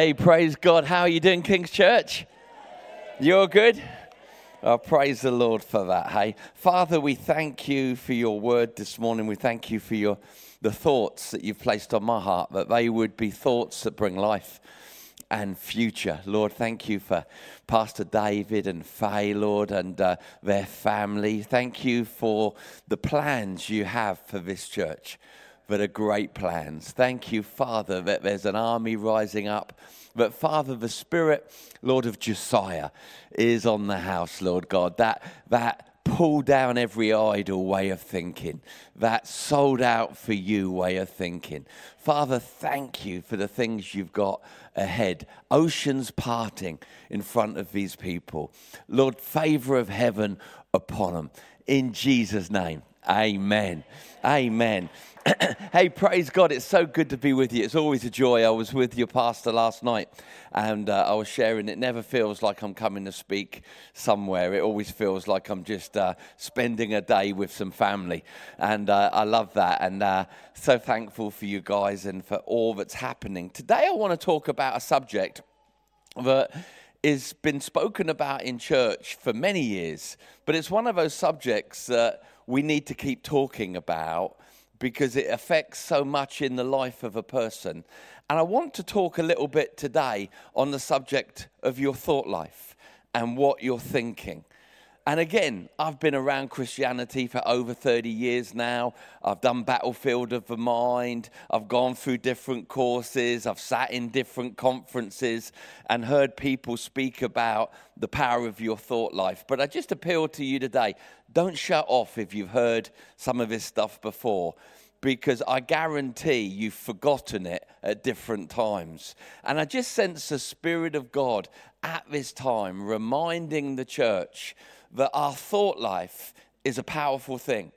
Hey, praise God. How are you doing, King's Church? You're good? Oh, praise the Lord for that. Hey, Father, we thank you for your word this morning. We thank you for your the thoughts that you've placed on my heart, that they would be thoughts that bring life and future. Lord, thank you for Pastor David and Faye, Lord, and uh, their family. Thank you for the plans you have for this church that are great plans. Thank you, Father, that there's an army rising up. But Father, the Spirit, Lord of Josiah, is on the house, Lord God. That that pull down every idle way of thinking, that sold out for you way of thinking. Father, thank you for the things you've got ahead. Oceans parting in front of these people. Lord, favor of heaven upon them. In Jesus' name, amen. Amen. hey, praise God. It's so good to be with you. It's always a joy. I was with your pastor last night and uh, I was sharing. It never feels like I'm coming to speak somewhere. It always feels like I'm just uh, spending a day with some family. And uh, I love that. And uh, so thankful for you guys and for all that's happening. Today, I want to talk about a subject that has been spoken about in church for many years, but it's one of those subjects that we need to keep talking about because it affects so much in the life of a person. And I want to talk a little bit today on the subject of your thought life and what you're thinking. And again, I've been around Christianity for over 30 years now. I've done Battlefield of the Mind. I've gone through different courses. I've sat in different conferences and heard people speak about the power of your thought life. But I just appeal to you today don't shut off if you've heard some of this stuff before because I guarantee you've forgotten it at different times. And I just sense the Spirit of God at this time reminding the church that our thought life is a powerful thing.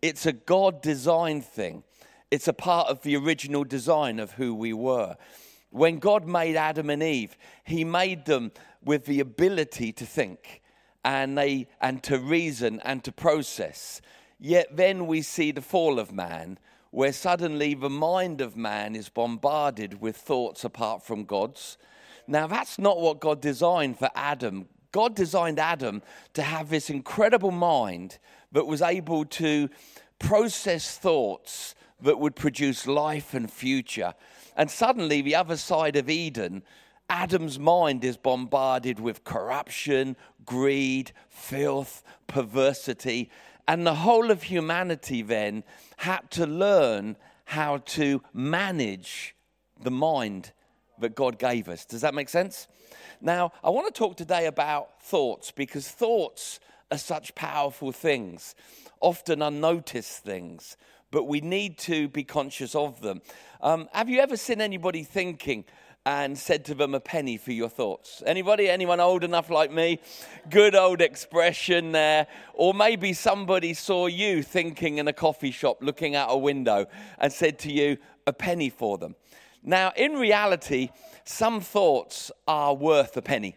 It's a God designed thing, it's a part of the original design of who we were. When God made Adam and Eve, He made them with the ability to think and, they, and to reason and to process. Yet then we see the fall of man, where suddenly the mind of man is bombarded with thoughts apart from God's. Now, that's not what God designed for Adam. God designed Adam to have this incredible mind that was able to process thoughts that would produce life and future. And suddenly, the other side of Eden, Adam's mind is bombarded with corruption, greed, filth, perversity. And the whole of humanity then had to learn how to manage the mind that God gave us. Does that make sense? Now, I want to talk today about thoughts because thoughts are such powerful things, often unnoticed things, but we need to be conscious of them. Um, have you ever seen anybody thinking, and said to them a penny for your thoughts. Anybody? Anyone old enough like me? Good old expression there. Or maybe somebody saw you thinking in a coffee shop looking out a window and said to you a penny for them. Now, in reality, some thoughts are worth a penny,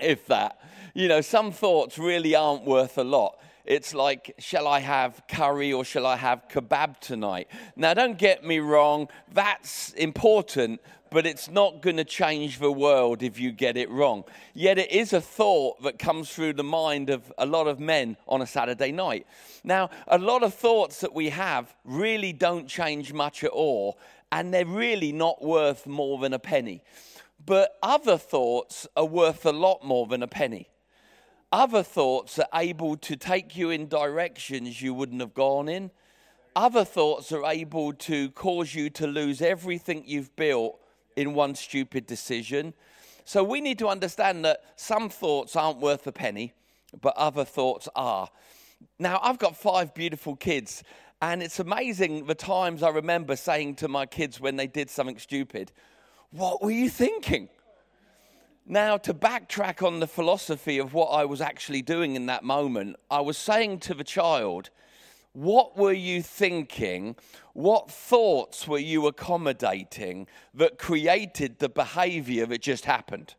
if that. You know, some thoughts really aren't worth a lot. It's like, shall I have curry or shall I have kebab tonight? Now, don't get me wrong, that's important, but it's not going to change the world if you get it wrong. Yet it is a thought that comes through the mind of a lot of men on a Saturday night. Now, a lot of thoughts that we have really don't change much at all, and they're really not worth more than a penny. But other thoughts are worth a lot more than a penny. Other thoughts are able to take you in directions you wouldn't have gone in. Other thoughts are able to cause you to lose everything you've built in one stupid decision. So we need to understand that some thoughts aren't worth a penny, but other thoughts are. Now, I've got five beautiful kids, and it's amazing the times I remember saying to my kids when they did something stupid, What were you thinking? Now, to backtrack on the philosophy of what I was actually doing in that moment, I was saying to the child, What were you thinking? What thoughts were you accommodating that created the behavior that just happened?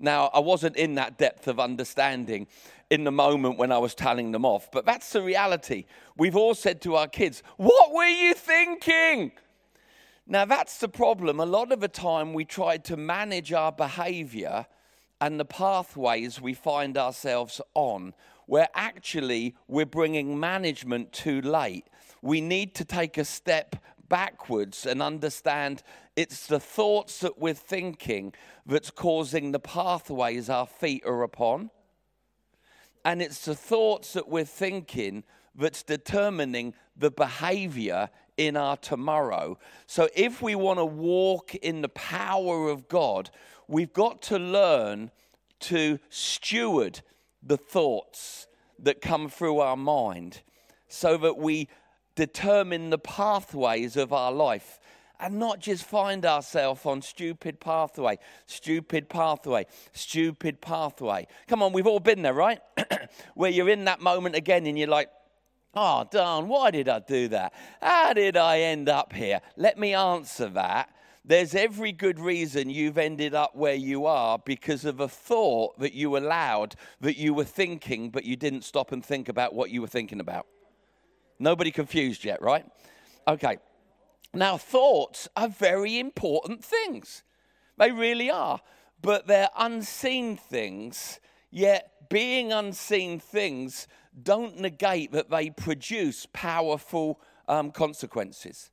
Now, I wasn't in that depth of understanding in the moment when I was telling them off, but that's the reality. We've all said to our kids, What were you thinking? Now, that's the problem. A lot of the time, we try to manage our behavior and the pathways we find ourselves on, where actually we're bringing management too late. We need to take a step backwards and understand it's the thoughts that we're thinking that's causing the pathways our feet are upon. And it's the thoughts that we're thinking that's determining the behavior in our tomorrow. So, if we want to walk in the power of God, we've got to learn to steward the thoughts that come through our mind so that we determine the pathways of our life and not just find ourselves on stupid pathway, stupid pathway, stupid pathway. Come on, we've all been there, right? Where you're in that moment again and you're like, oh, darn, why did I do that? How did I end up here? Let me answer that. There's every good reason you've ended up where you are because of a thought that you allowed, that you were thinking, but you didn't stop and think about what you were thinking about. Nobody confused yet, right? Okay. Now, thoughts are very important things. They really are. But they're unseen things, yet, being unseen things don't negate that they produce powerful um, consequences.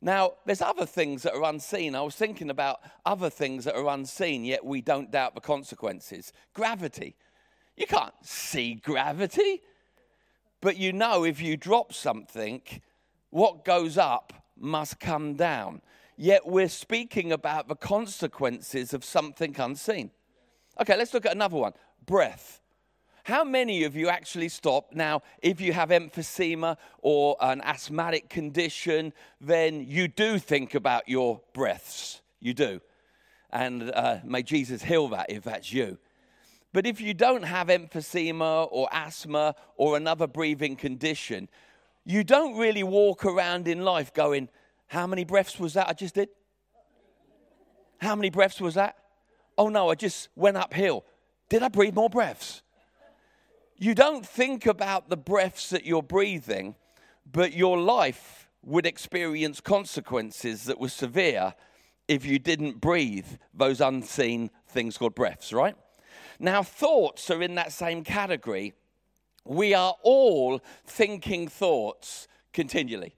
Now, there's other things that are unseen. I was thinking about other things that are unseen, yet we don't doubt the consequences. Gravity. You can't see gravity, but you know if you drop something, what goes up must come down. Yet we're speaking about the consequences of something unseen. Okay, let's look at another one breath. How many of you actually stop? Now, if you have emphysema or an asthmatic condition, then you do think about your breaths. You do. And uh, may Jesus heal that if that's you. But if you don't have emphysema or asthma or another breathing condition, you don't really walk around in life going, How many breaths was that I just did? How many breaths was that? Oh no, I just went uphill. Did I breathe more breaths? You don't think about the breaths that you're breathing, but your life would experience consequences that were severe if you didn't breathe those unseen things called breaths, right? Now, thoughts are in that same category we are all thinking thoughts continually.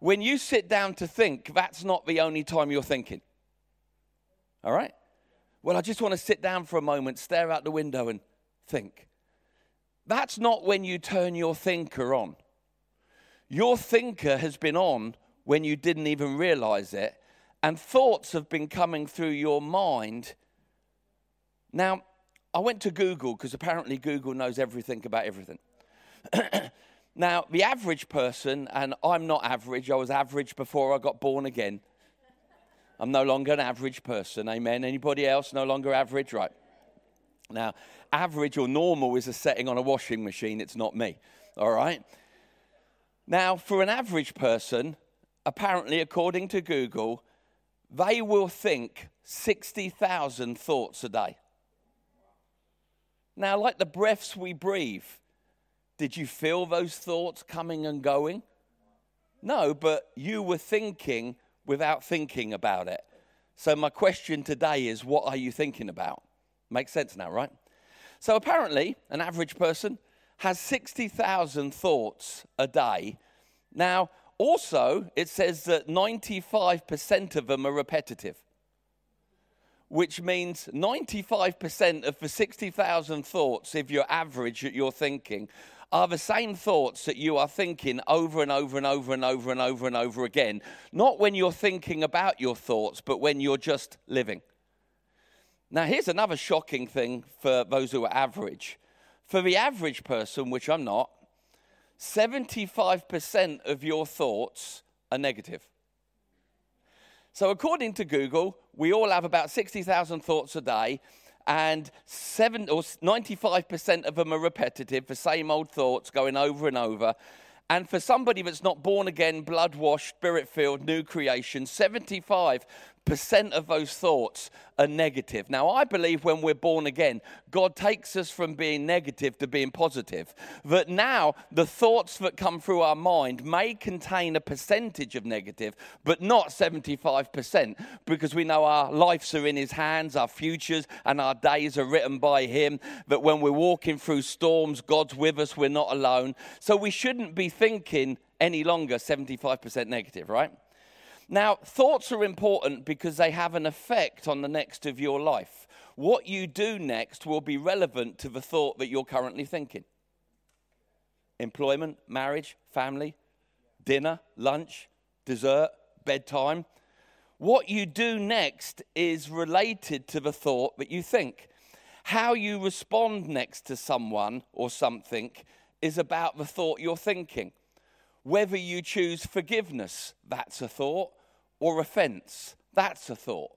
When you sit down to think, that's not the only time you're thinking. All right? Well, I just want to sit down for a moment, stare out the window, and think. That's not when you turn your thinker on. Your thinker has been on when you didn't even realize it, and thoughts have been coming through your mind. Now, I went to Google because apparently Google knows everything about everything. now, the average person, and I'm not average, I was average before I got born again. I'm no longer an average person, amen. Anybody else no longer average? Right. Now, average or normal is a setting on a washing machine, it's not me, all right? Now, for an average person, apparently, according to Google, they will think 60,000 thoughts a day. Now, like the breaths we breathe, did you feel those thoughts coming and going? No, but you were thinking without thinking about it. So, my question today is what are you thinking about? Makes sense now, right? So, apparently, an average person has 60,000 thoughts a day. Now, also, it says that 95% of them are repetitive which means 95% of the 60,000 thoughts, if you're average at your thinking, are the same thoughts that you are thinking over and over and over and over and over and over again. Not when you're thinking about your thoughts, but when you're just living. Now, here's another shocking thing for those who are average. For the average person, which I'm not, 75% of your thoughts are negative. So, according to Google, we all have about 60,000 thoughts a day, and seven or 95% of them are repetitive, the same old thoughts going over and over. And for somebody that's not born again, blood washed, spirit filled, new creation, 75% percent of those thoughts are negative. Now, I believe when we're born again, God takes us from being negative to being positive. That now the thoughts that come through our mind may contain a percentage of negative, but not 75%, because we know our lives are in His hands, our futures and our days are written by Him. That when we're walking through storms, God's with us, we're not alone. So we shouldn't be thinking any longer 75% negative, right? Now, thoughts are important because they have an effect on the next of your life. What you do next will be relevant to the thought that you're currently thinking. Employment, marriage, family, dinner, lunch, dessert, bedtime. What you do next is related to the thought that you think. How you respond next to someone or something is about the thought you're thinking. Whether you choose forgiveness, that's a thought or offense. That's a thought.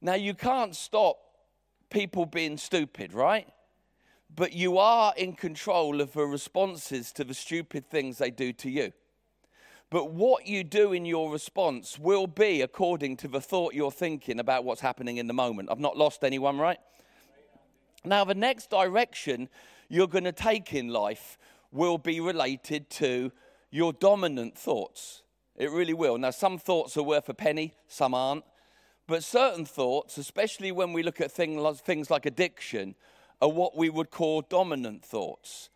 Now, you can't stop people being stupid, right? But you are in control of the responses to the stupid things they do to you. But what you do in your response will be according to the thought you're thinking about what's happening in the moment. I've not lost anyone, right? Now, the next direction you're going to take in life will be related to your dominant thoughts. It really will. Now, some thoughts are worth a penny, some aren't. But certain thoughts, especially when we look at things like addiction, are what we would call dominant thoughts.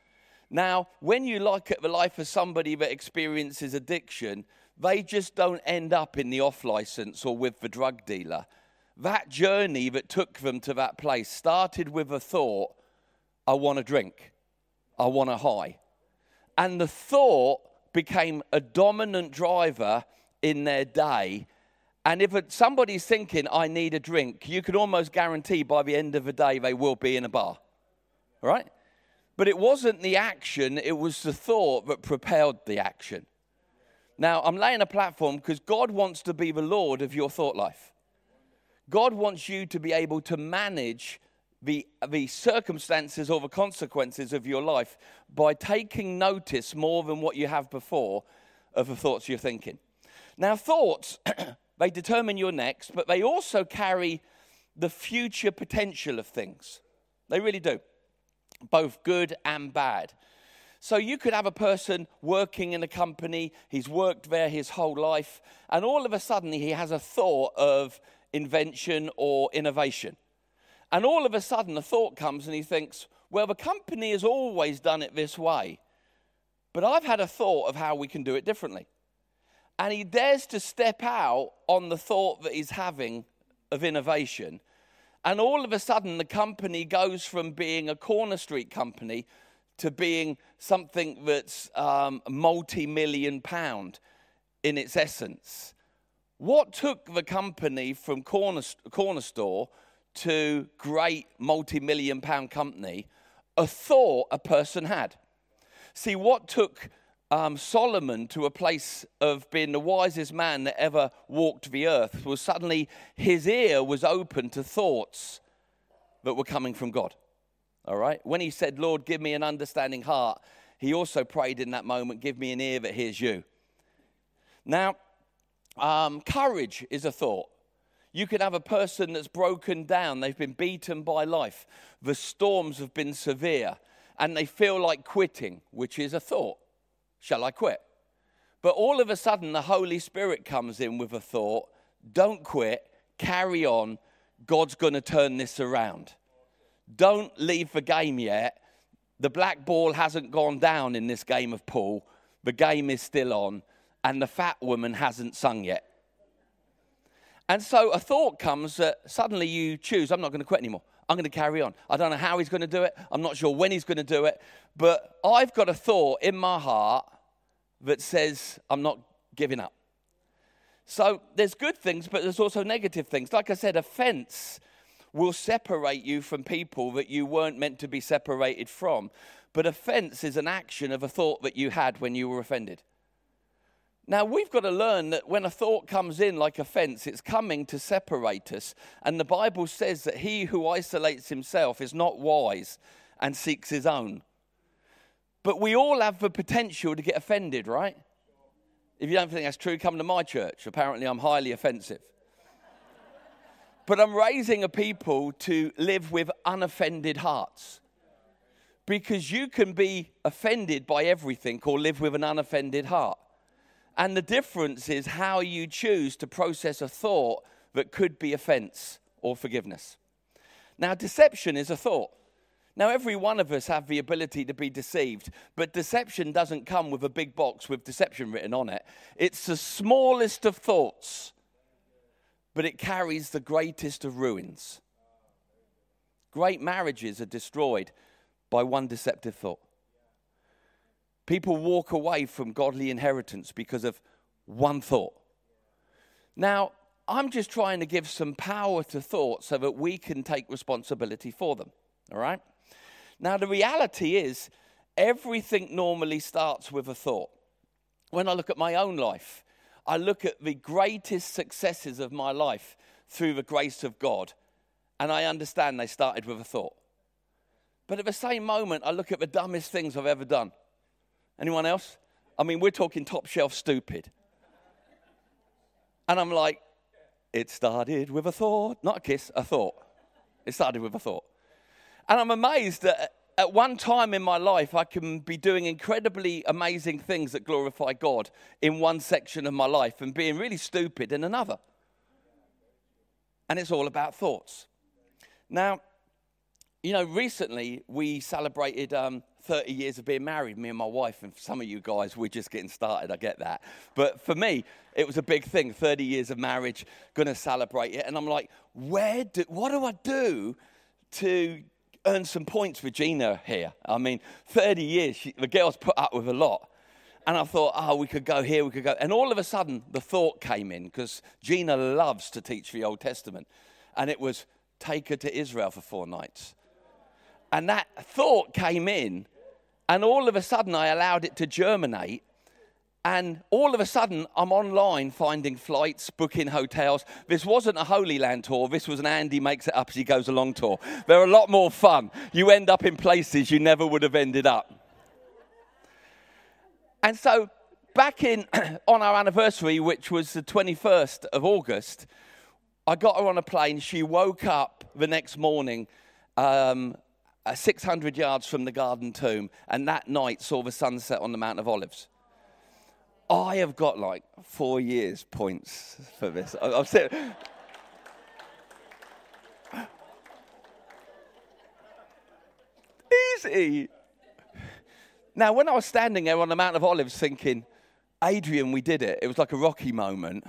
Now, when you look at the life of somebody that experiences addiction, they just don't end up in the off license or with the drug dealer. That journey that took them to that place started with a thought I want to drink, I want a high. And the thought became a dominant driver in their day. And if somebody's thinking, I need a drink, you can almost guarantee by the end of the day they will be in a bar. Right? But it wasn't the action, it was the thought that propelled the action. Now, I'm laying a platform because God wants to be the Lord of your thought life. God wants you to be able to manage the, the circumstances or the consequences of your life by taking notice more than what you have before of the thoughts you're thinking. Now, thoughts, they determine your next, but they also carry the future potential of things. They really do, both good and bad. So you could have a person working in a company, he's worked there his whole life, and all of a sudden he has a thought of invention or innovation. And all of a sudden, a thought comes and he thinks, well, the company has always done it this way, but I've had a thought of how we can do it differently. And he dares to step out on the thought that he's having of innovation. And all of a sudden, the company goes from being a corner street company to being something that's um, multi million pound in its essence. What took the company from corner, corner store to great multi million pound company a thought a person had. See, what took um, Solomon to a place of being the wisest man that ever walked the earth was suddenly his ear was open to thoughts that were coming from God. All right? When he said, Lord, give me an understanding heart, he also prayed in that moment, give me an ear that hears you. Now, um, courage is a thought. You could have a person that's broken down, they've been beaten by life, the storms have been severe, and they feel like quitting, which is a thought. Shall I quit? But all of a sudden, the Holy Spirit comes in with a thought don't quit, carry on. God's going to turn this around. Don't leave the game yet. The black ball hasn't gone down in this game of pool. The game is still on, and the fat woman hasn't sung yet. And so a thought comes that suddenly you choose, I'm not going to quit anymore. I'm going to carry on. I don't know how he's going to do it. I'm not sure when he's going to do it. But I've got a thought in my heart that says, I'm not giving up. So there's good things, but there's also negative things. Like I said, offense will separate you from people that you weren't meant to be separated from. But offense is an action of a thought that you had when you were offended. Now, we've got to learn that when a thought comes in like a fence, it's coming to separate us. And the Bible says that he who isolates himself is not wise and seeks his own. But we all have the potential to get offended, right? If you don't think that's true, come to my church. Apparently, I'm highly offensive. but I'm raising a people to live with unoffended hearts. Because you can be offended by everything or live with an unoffended heart. And the difference is how you choose to process a thought that could be offense or forgiveness. Now, deception is a thought. Now, every one of us have the ability to be deceived, but deception doesn't come with a big box with deception written on it. It's the smallest of thoughts, but it carries the greatest of ruins. Great marriages are destroyed by one deceptive thought. People walk away from godly inheritance because of one thought. Now, I'm just trying to give some power to thoughts so that we can take responsibility for them. All right? Now, the reality is, everything normally starts with a thought. When I look at my own life, I look at the greatest successes of my life through the grace of God, and I understand they started with a thought. But at the same moment, I look at the dumbest things I've ever done. Anyone else? I mean, we're talking top shelf stupid. And I'm like, it started with a thought, not a kiss, a thought. It started with a thought. And I'm amazed that at one time in my life, I can be doing incredibly amazing things that glorify God in one section of my life and being really stupid in another. And it's all about thoughts. Now, you know, recently we celebrated um, 30 years of being married, me and my wife. And some of you guys, we're just getting started, I get that. But for me, it was a big thing 30 years of marriage, gonna celebrate it. And I'm like, where do, what do I do to earn some points with Gina here. I mean, 30 years, she, the girl's put up with a lot. And I thought, oh, we could go here, we could go. And all of a sudden, the thought came in because Gina loves to teach the Old Testament. And it was, take her to Israel for four nights. And that thought came in. And all of a sudden, I allowed it to germinate. And all of a sudden, I'm online finding flights, booking hotels. This wasn't a Holy Land tour. This was an Andy makes it up as he goes along tour. They're a lot more fun. You end up in places you never would have ended up. And so, back in on our anniversary, which was the 21st of August, I got her on a plane. She woke up the next morning um, Uh, 600 yards from the Garden Tomb, and that night saw the sunset on the Mount of Olives. I have got like four years points for this. I, have said. Easy. Now, when I was standing there on the Mount of Olives thinking, Adrian, we did it, it was like a rocky moment.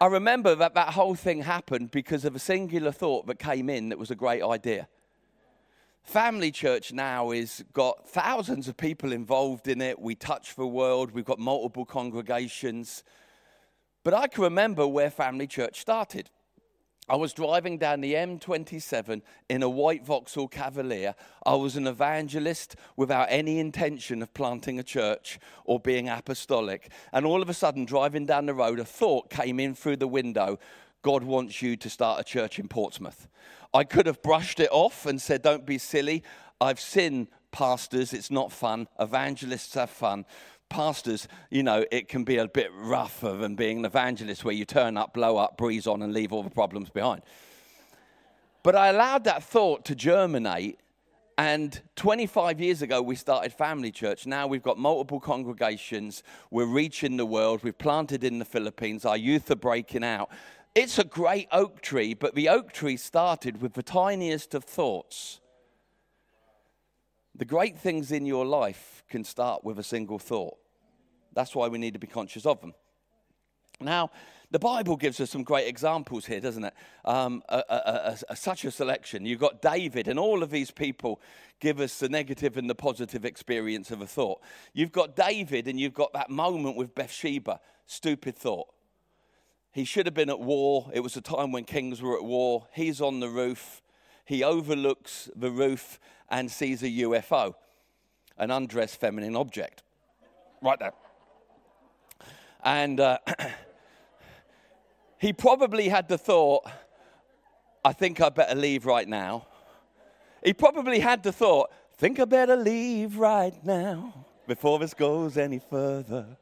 I remember that that whole thing happened because of a singular thought that came in that was a great idea. Family Church now is got thousands of people involved in it. We touch the world. We've got multiple congregations. But I can remember where Family Church started. I was driving down the M27 in a white Vauxhall Cavalier. I was an evangelist without any intention of planting a church or being apostolic. And all of a sudden, driving down the road, a thought came in through the window God wants you to start a church in Portsmouth. I could have brushed it off and said, Don't be silly. I've seen pastors, it's not fun. Evangelists have fun. Pastors, you know, it can be a bit rougher than being an evangelist where you turn up, blow up, breeze on, and leave all the problems behind. But I allowed that thought to germinate. And 25 years ago, we started Family Church. Now we've got multiple congregations. We're reaching the world. We've planted in the Philippines. Our youth are breaking out. It's a great oak tree, but the oak tree started with the tiniest of thoughts. The great things in your life can start with a single thought. That's why we need to be conscious of them. Now, the Bible gives us some great examples here, doesn't it? Um, a, a, a, such a selection. You've got David, and all of these people give us the negative and the positive experience of a thought. You've got David, and you've got that moment with Bathsheba, stupid thought. He should have been at war. It was a time when kings were at war. He's on the roof. He overlooks the roof and sees a UFO, an undressed feminine object. Right there. And uh, he probably had the thought, I think I better leave right now. He probably had the thought, think I better leave right now before this goes any further.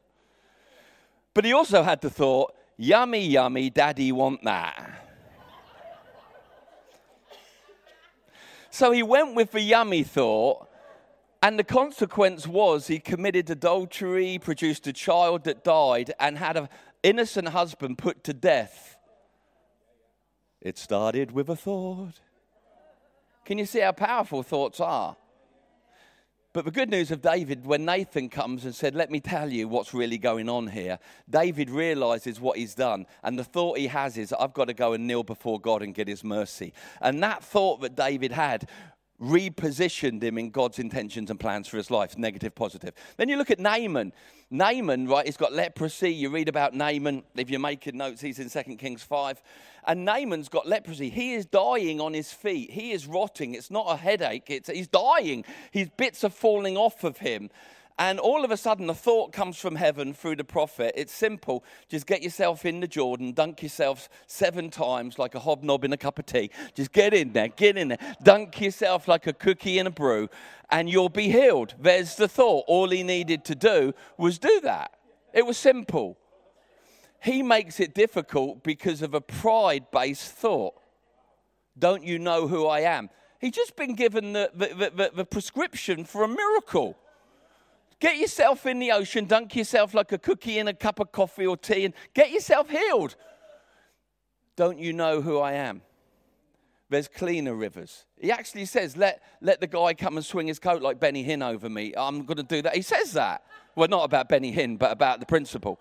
But he also had the thought, yummy, yummy, daddy, want that. so he went with the yummy thought, and the consequence was he committed adultery, produced a child that died, and had an innocent husband put to death. It started with a thought. Can you see how powerful thoughts are? But the good news of David, when Nathan comes and said, Let me tell you what's really going on here, David realizes what he's done. And the thought he has is, I've got to go and kneel before God and get his mercy. And that thought that David had repositioned him in God's intentions and plans for his life, negative, positive. Then you look at Naaman. Naaman, right, he's got leprosy. You read about Naaman. If you're making notes, he's in 2 Kings 5. And Naaman's got leprosy. He is dying on his feet. He is rotting. It's not a headache, it's, he's dying. His bits are falling off of him. And all of a sudden, a thought comes from heaven through the prophet. It's simple. Just get yourself in the Jordan, dunk yourself seven times like a hobnob in a cup of tea. Just get in there, get in there, dunk yourself like a cookie in a brew, and you'll be healed. There's the thought. All he needed to do was do that. It was simple. He makes it difficult because of a pride based thought. Don't you know who I am? He's just been given the, the, the, the prescription for a miracle. Get yourself in the ocean, dunk yourself like a cookie in a cup of coffee or tea, and get yourself healed. Don't you know who I am? There's cleaner rivers. He actually says, let, let the guy come and swing his coat like Benny Hinn over me. I'm going to do that. He says that. Well, not about Benny Hinn, but about the principle.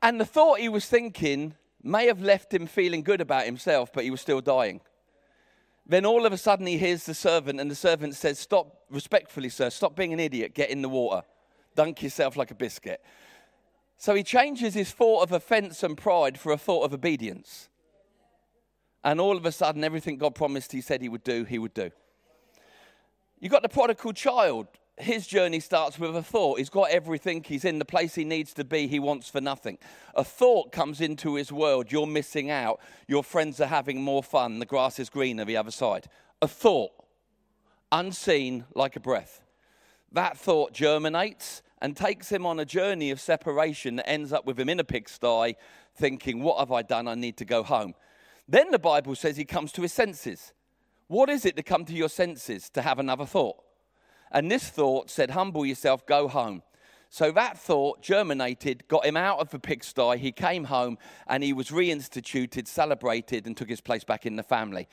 And the thought he was thinking may have left him feeling good about himself, but he was still dying. Then all of a sudden he hears the servant, and the servant says, Stop, respectfully, sir, stop being an idiot, get in the water, dunk yourself like a biscuit. So he changes his thought of offense and pride for a thought of obedience. And all of a sudden, everything God promised he said he would do, he would do. You got the prodigal child his journey starts with a thought. He's got everything. He's in the place he needs to be. He wants for nothing. A thought comes into his world. You're missing out. Your friends are having more fun. The grass is greener the other side. A thought, unseen like a breath. That thought germinates and takes him on a journey of separation that ends up with him in a pigsty thinking, What have I done? I need to go home. Then the Bible says he comes to his senses. What is it to come to your senses? To have another thought. And this thought said, Humble yourself, go home. So that thought germinated, got him out of the pigsty. He came home and he was reinstituted, celebrated, and took his place back in the family.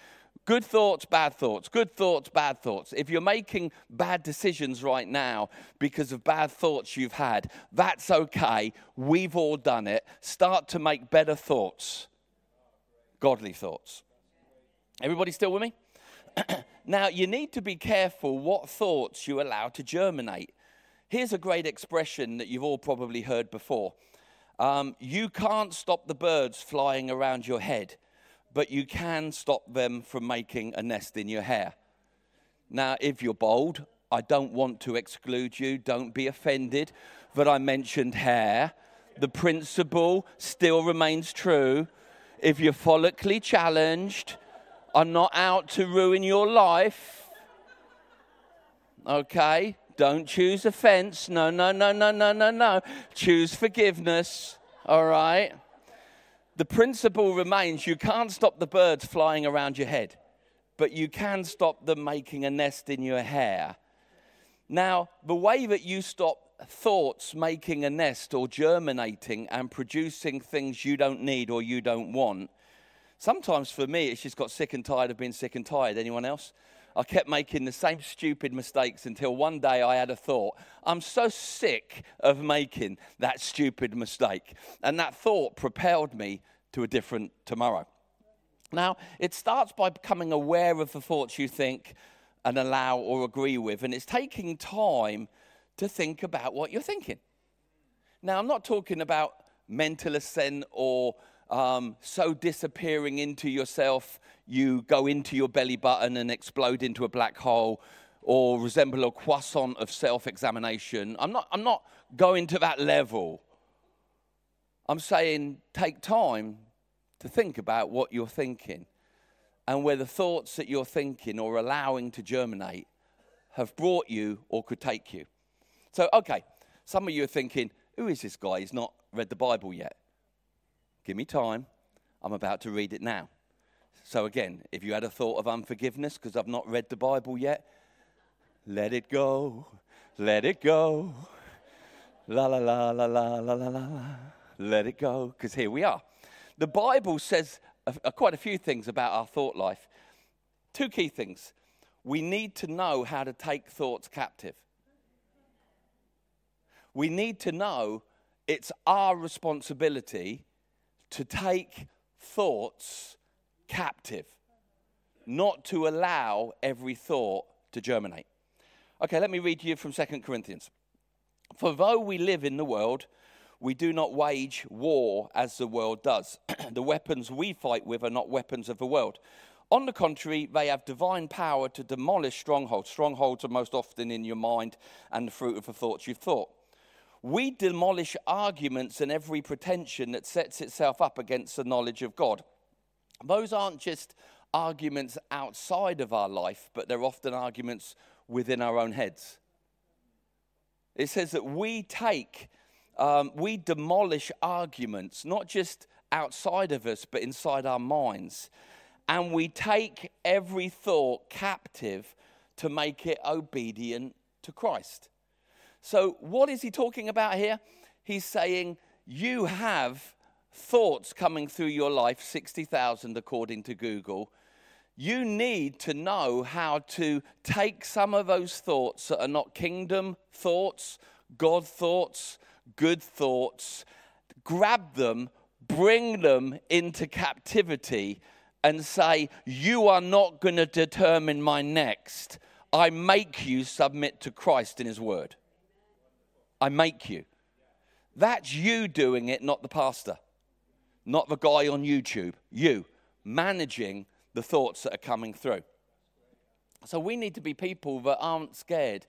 Good thoughts, bad thoughts. Good thoughts, bad thoughts. If you're making bad decisions right now because of bad thoughts you've had, that's okay. We've all done it. Start to make better thoughts, godly thoughts. Everybody still with me? now, you need to be careful what thoughts you allow to germinate. Here's a great expression that you've all probably heard before um, You can't stop the birds flying around your head, but you can stop them from making a nest in your hair. Now, if you're bold, I don't want to exclude you, don't be offended that I mentioned hair. The principle still remains true. If you're follically challenged, I'm not out to ruin your life. Okay? Don't choose offense. No, no, no, no, no, no, no. Choose forgiveness. All right? The principle remains you can't stop the birds flying around your head, but you can stop them making a nest in your hair. Now, the way that you stop thoughts making a nest or germinating and producing things you don't need or you don't want Sometimes for me, it's just got sick and tired of being sick and tired. Anyone else? I kept making the same stupid mistakes until one day I had a thought. I'm so sick of making that stupid mistake. And that thought propelled me to a different tomorrow. Now, it starts by becoming aware of the thoughts you think and allow or agree with. And it's taking time to think about what you're thinking. Now, I'm not talking about mental ascent or um, so disappearing into yourself, you go into your belly button and explode into a black hole, or resemble a croissant of self examination. I'm not, I'm not going to that level. I'm saying take time to think about what you're thinking and where the thoughts that you're thinking or allowing to germinate have brought you or could take you. So, okay, some of you are thinking, who is this guy? He's not read the Bible yet. Give me time. I'm about to read it now. So, again, if you had a thought of unforgiveness because I've not read the Bible yet, let it go, let it go. La la la la la la la la. Let it go, because here we are. The Bible says a, a, quite a few things about our thought life. Two key things. We need to know how to take thoughts captive. We need to know it's our responsibility to take thoughts captive, not to allow every thought to germinate. Okay, let me read you from 2 Corinthians. For though we live in the world, we do not wage war as the world does. the weapons we fight with are not weapons of the world. On the contrary, they have divine power to demolish strongholds. Strongholds are most often in your mind and the fruit of the thoughts you've thought. We demolish arguments and every pretension that sets itself up against the knowledge of God. Those aren't just arguments outside of our life, but they're often arguments within our own heads. It says that we take, um, we demolish arguments, not just outside of us, but inside our minds. And we take every thought captive to make it obedient to Christ. So, what is he talking about here? He's saying, You have thoughts coming through your life, 60,000 according to Google, you need to know how to take some of those thoughts that are not kingdom thoughts, God thoughts, good thoughts, grab them, bring them into captivity, and say, You are not going to determine my next. I make you submit to Christ in His Word. I make you. That's you doing it, not the pastor, not the guy on YouTube. You managing the thoughts that are coming through. So we need to be people that aren't scared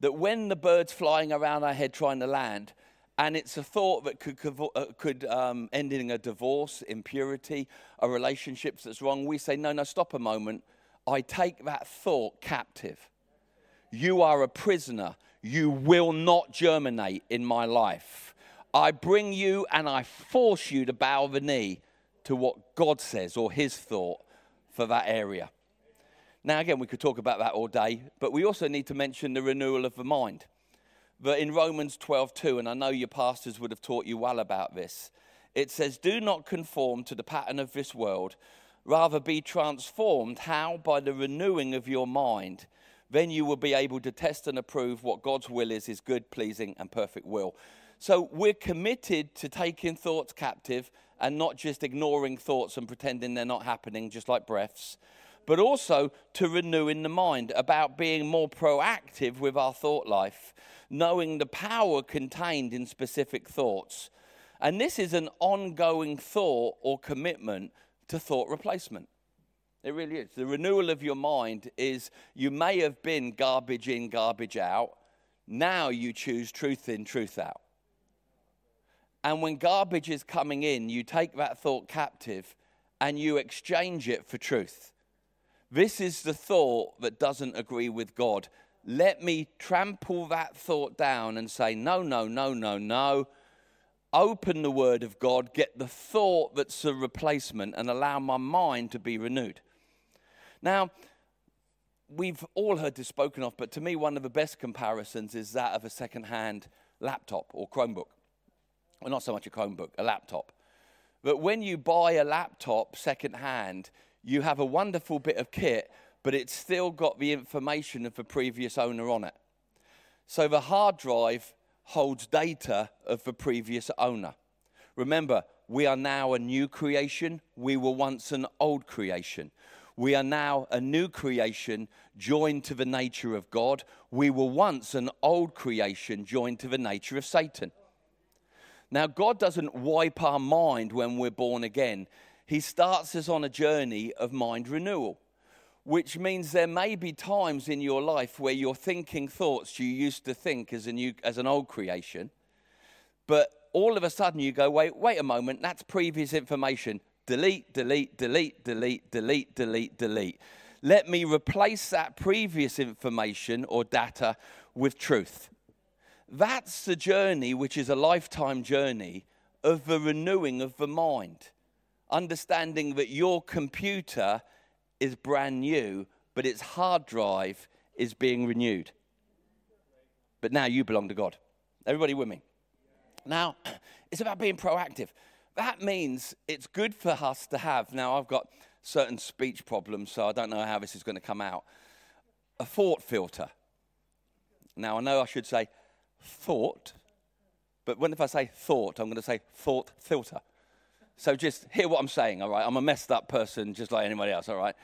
that when the bird's flying around our head trying to land, and it's a thought that could, uh, could um, end in a divorce, impurity, a relationship that's wrong, we say, no, no, stop a moment. I take that thought captive. You are a prisoner. You will not germinate in my life. I bring you and I force you to bow the knee to what God says or his thought for that area. Now, again, we could talk about that all day, but we also need to mention the renewal of the mind. But in Romans 12:2, and I know your pastors would have taught you well about this, it says, Do not conform to the pattern of this world, rather be transformed. How? By the renewing of your mind. Then you will be able to test and approve what God's will is, his good, pleasing, and perfect will. So we're committed to taking thoughts captive and not just ignoring thoughts and pretending they're not happening, just like breaths, but also to renewing the mind, about being more proactive with our thought life, knowing the power contained in specific thoughts. And this is an ongoing thought or commitment to thought replacement. It really is. The renewal of your mind is you may have been garbage in, garbage out. Now you choose truth in, truth out. And when garbage is coming in, you take that thought captive and you exchange it for truth. This is the thought that doesn't agree with God. Let me trample that thought down and say, no, no, no, no, no. Open the Word of God, get the thought that's a replacement, and allow my mind to be renewed. Now, we've all heard this spoken of, but to me, one of the best comparisons is that of a second hand laptop or Chromebook well, not so much a Chromebook, a laptop. But when you buy a laptop secondhand, you have a wonderful bit of kit, but it's still got the information of the previous owner on it. So the hard drive holds data of the previous owner. Remember, we are now a new creation. We were once an old creation. We are now a new creation joined to the nature of God. We were once an old creation joined to the nature of Satan. Now, God doesn't wipe our mind when we're born again, He starts us on a journey of mind renewal, which means there may be times in your life where you're thinking thoughts you used to think as, a new, as an old creation, but all of a sudden you go, wait, wait a moment, that's previous information. Delete, delete, delete, delete, delete, delete, delete. Let me replace that previous information or data with truth. That's the journey, which is a lifetime journey of the renewing of the mind. understanding that your computer is brand new, but its hard drive is being renewed. But now you belong to God. Everybody with me? Now, it's about being proactive. That means it's good for us to have. Now, I've got certain speech problems, so I don't know how this is going to come out. A thought filter. Now, I know I should say thought, but when if I say thought, I'm going to say thought filter. So just hear what I'm saying, all right? I'm a messed up person just like anybody else, all right?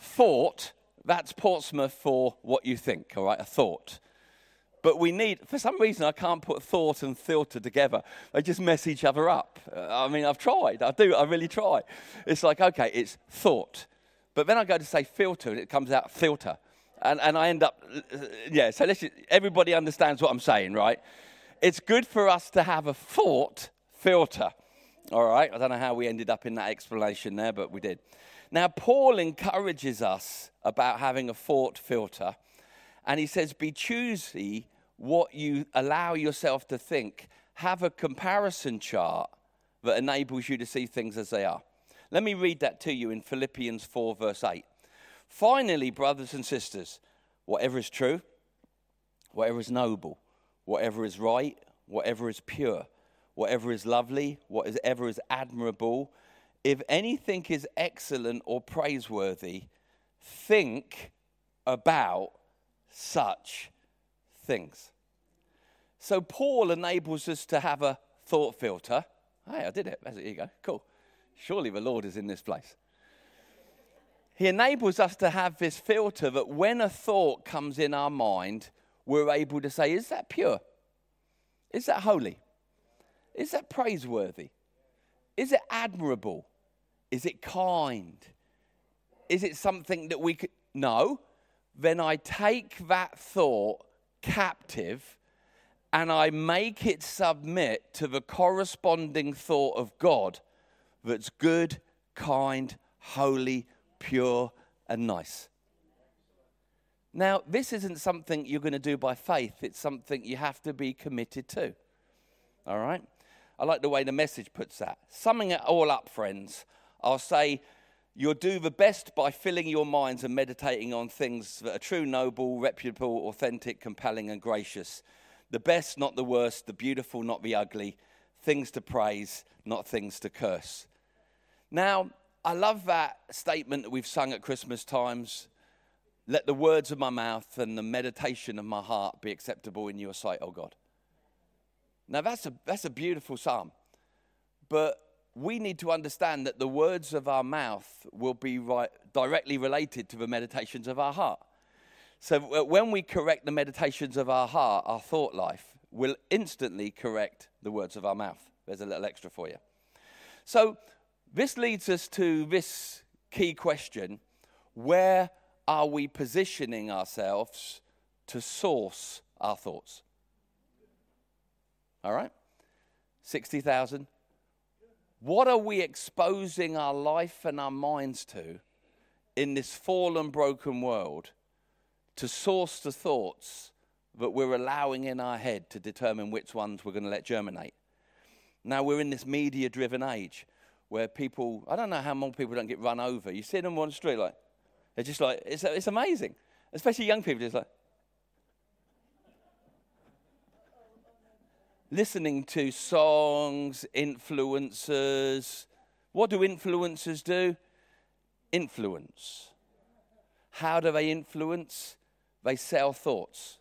Thought, that's Portsmouth for what you think, all right? A thought. But we need, for some reason, I can't put thought and filter together. They just mess each other up. Uh, I mean, I've tried. I do. I really try. It's like, okay, it's thought. But then I go to say filter and it comes out filter. And, and I end up, uh, yeah, so let's just, everybody understands what I'm saying, right? It's good for us to have a thought filter. All right. I don't know how we ended up in that explanation there, but we did. Now, Paul encourages us about having a thought filter. And he says, Be choosy what you allow yourself to think. Have a comparison chart that enables you to see things as they are. Let me read that to you in Philippians 4, verse 8. Finally, brothers and sisters, whatever is true, whatever is noble, whatever is right, whatever is pure, whatever is lovely, whatever is admirable, if anything is excellent or praiseworthy, think about such things. So Paul enables us to have a thought filter. Hey, I did it. There you go. Cool. Surely the Lord is in this place. He enables us to have this filter that when a thought comes in our mind, we're able to say, Is that pure? Is that holy? Is that praiseworthy? Is it admirable? Is it kind? Is it something that we could. No. Then I take that thought captive and I make it submit to the corresponding thought of God that's good, kind, holy, pure, and nice. Now, this isn't something you're going to do by faith, it's something you have to be committed to. All right? I like the way the message puts that. Summing it all up, friends, I'll say you'll do the best by filling your minds and meditating on things that are true, noble, reputable, authentic, compelling, and gracious. The best, not the worst, the beautiful, not the ugly, things to praise, not things to curse. Now, I love that statement that we've sung at Christmas times. Let the words of my mouth and the meditation of my heart be acceptable in your sight, O God. Now, that's a, that's a beautiful psalm. But we need to understand that the words of our mouth will be right, directly related to the meditations of our heart. So uh, when we correct the meditations of our heart, our thought life will instantly correct the words of our mouth. There's a little extra for you. So this leads us to this key question where are we positioning ourselves to source our thoughts? All right? 60,000. What are we exposing our life and our minds to in this fallen, broken world to source the thoughts that we're allowing in our head to determine which ones we're going to let germinate? Now, we're in this media driven age where people, I don't know how more people don't get run over. You see them on the street, like, they're just like, it's, it's amazing. Especially young people, just like, listening to songs, influencers. What do influencers do? Influence. How do they influence? They sell thoughts.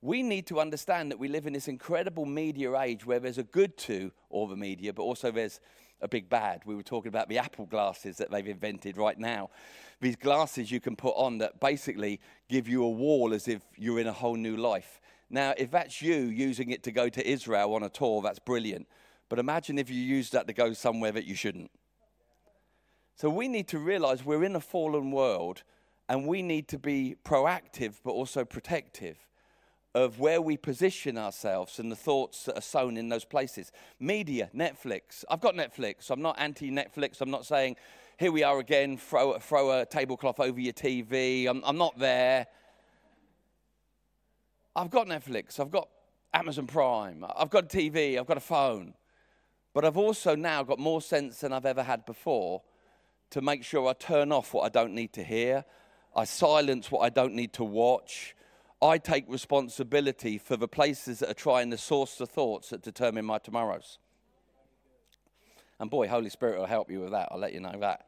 We need to understand that we live in this incredible media age where there's a good to all the media, but also there's a big bad. We were talking about the Apple glasses that they've invented right now. These glasses you can put on that basically give you a wall as if you're in a whole new life. Now, if that's you using it to go to Israel on a tour, that's brilliant. But imagine if you used that to go somewhere that you shouldn't. So we need to realize we're in a fallen world and we need to be proactive but also protective of where we position ourselves and the thoughts that are sown in those places. Media, Netflix. I've got Netflix. I'm not anti Netflix. I'm not saying, here we are again, throw, throw a tablecloth over your TV. I'm, I'm not there. I've got Netflix, I've got Amazon Prime, I've got TV, I've got a phone. But I've also now got more sense than I've ever had before to make sure I turn off what I don't need to hear, I silence what I don't need to watch. I take responsibility for the places that are trying to source the thoughts that determine my tomorrows. And boy, Holy Spirit will help you with that. I'll let you know that.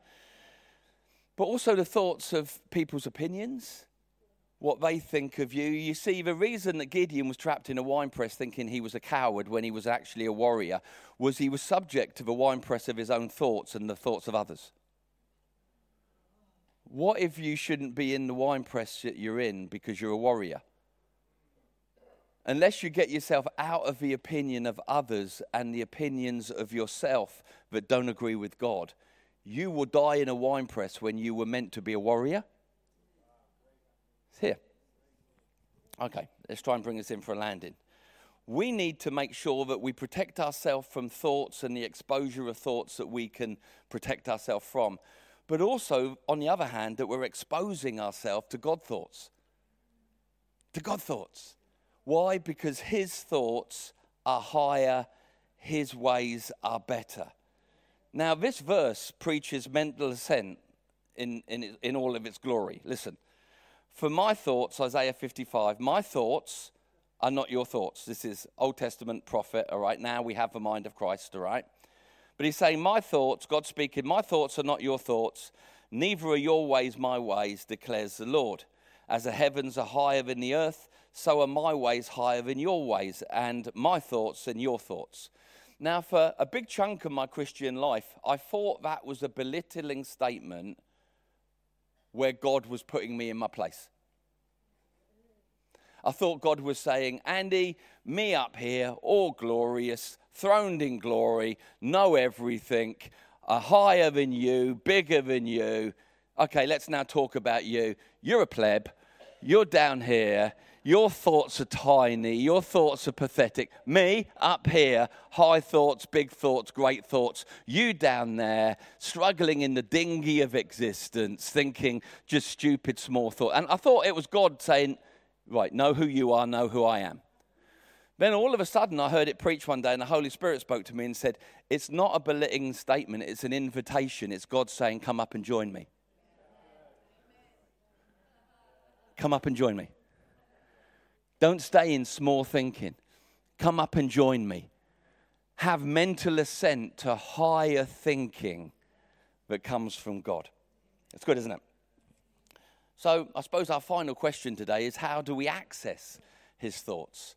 But also the thoughts of people's opinions, what they think of you. You see, the reason that Gideon was trapped in a wine press thinking he was a coward when he was actually a warrior was he was subject to the wine press of his own thoughts and the thoughts of others. What if you shouldn't be in the wine press that you're in because you're a warrior? Unless you get yourself out of the opinion of others and the opinions of yourself that don't agree with God, you will die in a wine press when you were meant to be a warrior. It's here. Okay, let's try and bring this in for a landing. We need to make sure that we protect ourselves from thoughts and the exposure of thoughts that we can protect ourselves from. But also, on the other hand, that we're exposing ourselves to God thoughts. To God thoughts. Why? Because His thoughts are higher, His ways are better. Now, this verse preaches mental ascent in, in, in all of its glory. Listen. For my thoughts, Isaiah 55, my thoughts are not your thoughts. This is Old Testament prophet, all right? Now we have the mind of Christ, all right? But he's saying, My thoughts, God speaking, my thoughts are not your thoughts, neither are your ways my ways, declares the Lord. As the heavens are higher than the earth, so are my ways higher than your ways, and my thoughts than your thoughts. Now, for a big chunk of my Christian life, I thought that was a belittling statement where God was putting me in my place. I thought God was saying, Andy, me up here, all glorious, throned in glory, know everything, are higher than you, bigger than you. Okay, let's now talk about you. You're a pleb, you're down here, your thoughts are tiny. Your thoughts are pathetic. Me up here, high thoughts, big thoughts, great thoughts. You down there, struggling in the dinghy of existence, thinking just stupid small thoughts. And I thought it was God saying, Right, know who you are, know who I am. Then all of a sudden, I heard it preached one day, and the Holy Spirit spoke to me and said, It's not a belittling statement, it's an invitation. It's God saying, Come up and join me. Come up and join me. Don't stay in small thinking. Come up and join me. Have mental assent to higher thinking that comes from God. It's good, isn't it? So, I suppose our final question today is how do we access his thoughts?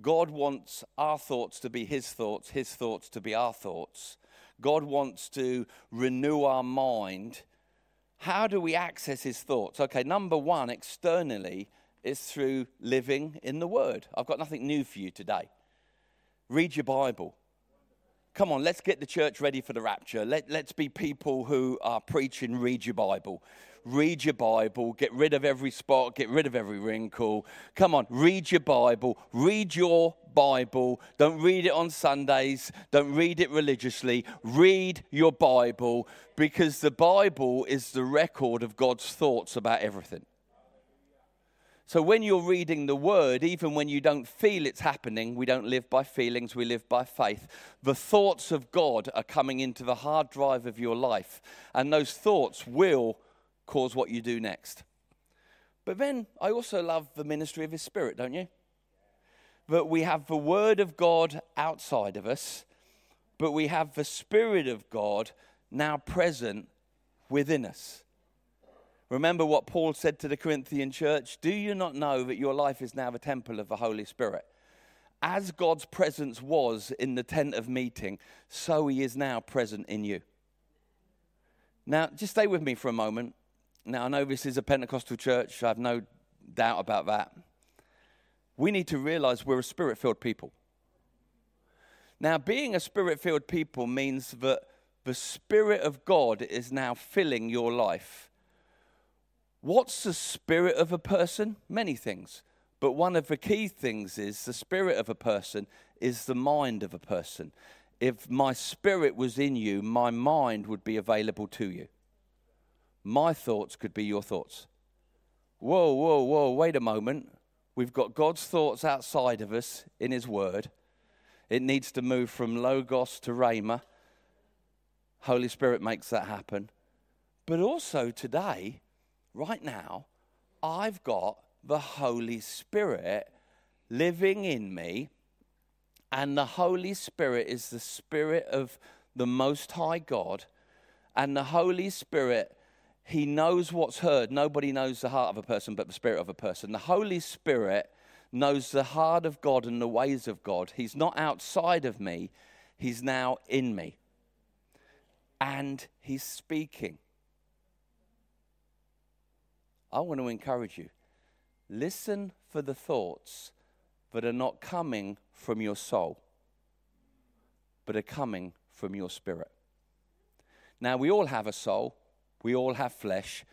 God wants our thoughts to be his thoughts, his thoughts to be our thoughts. God wants to renew our mind. How do we access his thoughts? Okay, number one, externally, is through living in the Word. I've got nothing new for you today. Read your Bible. Come on, let's get the church ready for the rapture. Let, let's be people who are preaching, read your Bible. Read your Bible, get rid of every spot, get rid of every wrinkle. Come on, read your Bible, read your Bible. Don't read it on Sundays, don't read it religiously. Read your Bible because the Bible is the record of God's thoughts about everything. So when you're reading the word, even when you don't feel it's happening, we don't live by feelings, we live by faith. The thoughts of God are coming into the hard drive of your life, and those thoughts will cause what you do next. But then I also love the ministry of His Spirit, don't you? That we have the Word of God outside of us, but we have the Spirit of God now present within us. Remember what Paul said to the Corinthian church? Do you not know that your life is now the temple of the Holy Spirit? As God's presence was in the tent of meeting, so he is now present in you. Now, just stay with me for a moment. Now, I know this is a Pentecostal church, I have no doubt about that. We need to realize we're a spirit filled people. Now, being a spirit filled people means that the Spirit of God is now filling your life What's the spirit of a person? Many things. But one of the key things is the spirit of a person is the mind of a person. If my spirit was in you, my mind would be available to you. My thoughts could be your thoughts. Whoa, whoa, whoa, wait a moment. We've got God's thoughts outside of us in His Word. It needs to move from Logos to Rhema. Holy Spirit makes that happen. But also today, right now, I've got the Holy Spirit living in me. And the Holy Spirit is the Spirit of the Most High God. And the Holy Spirit, He knows what's heard. Nobody knows the heart of a person but the Spirit of a person. The Holy Spirit knows the heart of God and the ways of God. He's not outside of me, He's now in me. And He's speaking. I want to encourage you listen for the thoughts that are not coming from your soul, but are coming from your spirit. Now, we all have a soul, we all have flesh.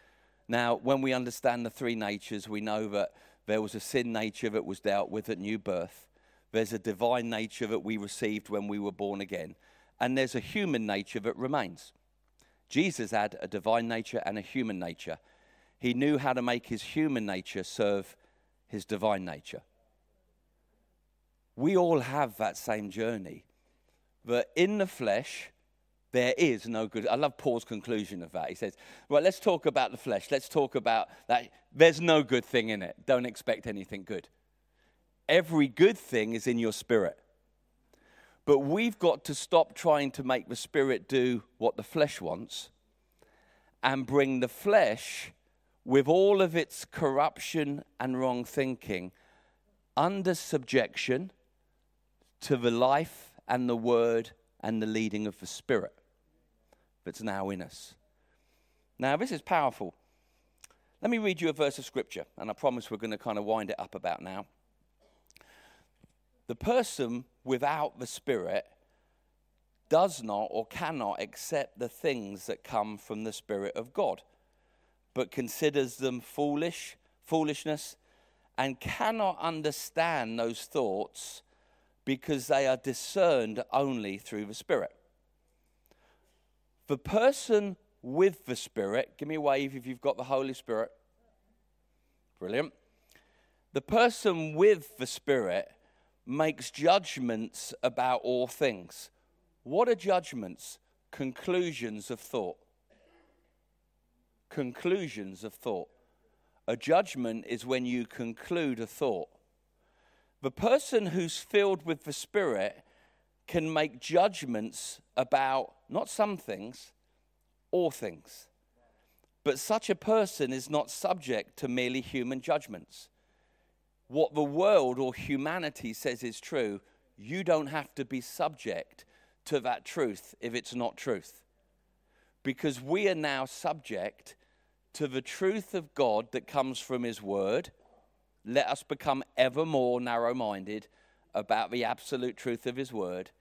Now, when we understand the three natures, we know that there was a sin nature that was dealt with at new birth, there's a divine nature that we received when we were born again, and there's a human nature that remains. Jesus had a divine nature and a human nature. He knew how to make his human nature serve his divine nature. We all have that same journey. But in the flesh, there is no good. I love Paul's conclusion of that. He says, Well, let's talk about the flesh. Let's talk about that. There's no good thing in it. Don't expect anything good. Every good thing is in your spirit. But we've got to stop trying to make the spirit do what the flesh wants and bring the flesh, with all of its corruption and wrong thinking, under subjection to the life and the word and the leading of the spirit that's now in us. Now, this is powerful. Let me read you a verse of scripture, and I promise we're going to kind of wind it up about now. The person without the Spirit does not or cannot accept the things that come from the Spirit of God, but considers them foolish, foolishness, and cannot understand those thoughts because they are discerned only through the Spirit. The person with the Spirit, give me a wave if you've got the Holy Spirit. Brilliant. The person with the Spirit makes judgments about all things. What are judgments? Conclusions of thought. Conclusions of thought. A judgment is when you conclude a thought. The person who's filled with the Spirit can make judgments about not some things, all things. But such a person is not subject to merely human judgments. What the world or humanity says is true, you don't have to be subject to that truth if it's not truth. Because we are now subject to the truth of God that comes from His Word. Let us become ever more narrow minded about the absolute truth of His Word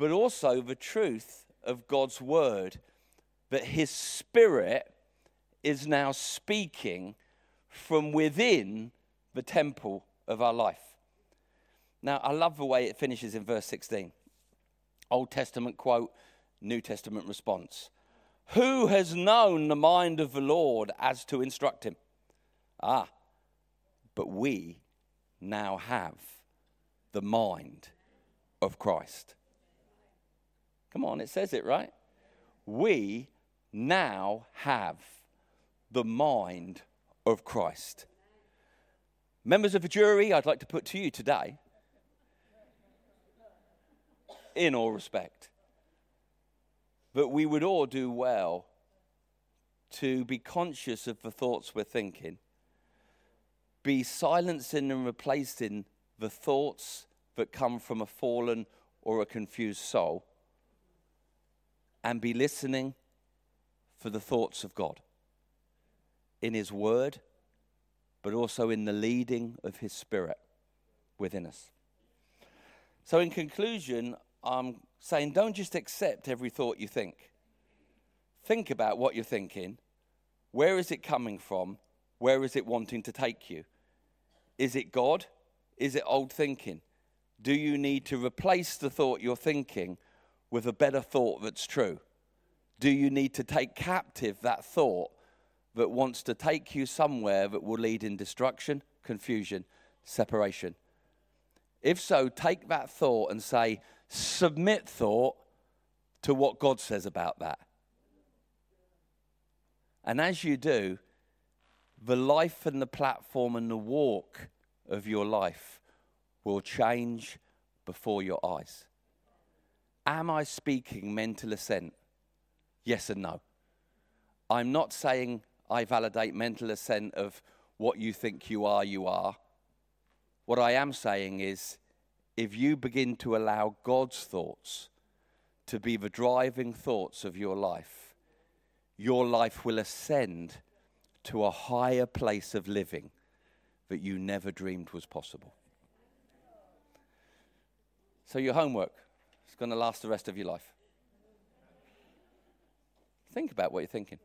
but also the truth of God's word that his spirit is now speaking from within the temple of our life. Now, I love the way it finishes in verse 16. Old Testament quote, New Testament response. Who has known the mind of the Lord as to instruct him? Ah, but we now have the mind of Christ. Come on, it says it, right? We now have the mind of Christ. Members of the jury, I'd like to put to you today, in all respect, that we would all do well to be conscious of the thoughts we're thinking, be silencing and replacing the thoughts that come from a fallen or a confused soul and be listening for the thoughts of God in His Word, but also in the leading of His Spirit within us. So, in conclusion, I'm saying don't just accept every thought you think. Think about what you're thinking. Where is it coming from? Where is it wanting to take you? Is it God? Is it old thinking? Do you need to replace the thought you're thinking with a better thought that's true? Do you need to take captive that thought that wants to take you somewhere that will lead in destruction, confusion, separation? If so, take that thought and say, submit thought to what God says about that. And as you do, the life and the platform and the walk of your life will change before your eyes. Am I speaking mental assent? Yes and no. I'm not saying I validate mental assent of what you think you are, you are. What I am saying is if you begin to allow God's thoughts to be the driving thoughts of your life, your life will ascend to a higher place of living that you never dreamed was possible. So, your homework is going to last the rest of your life. Think about what you're thinking.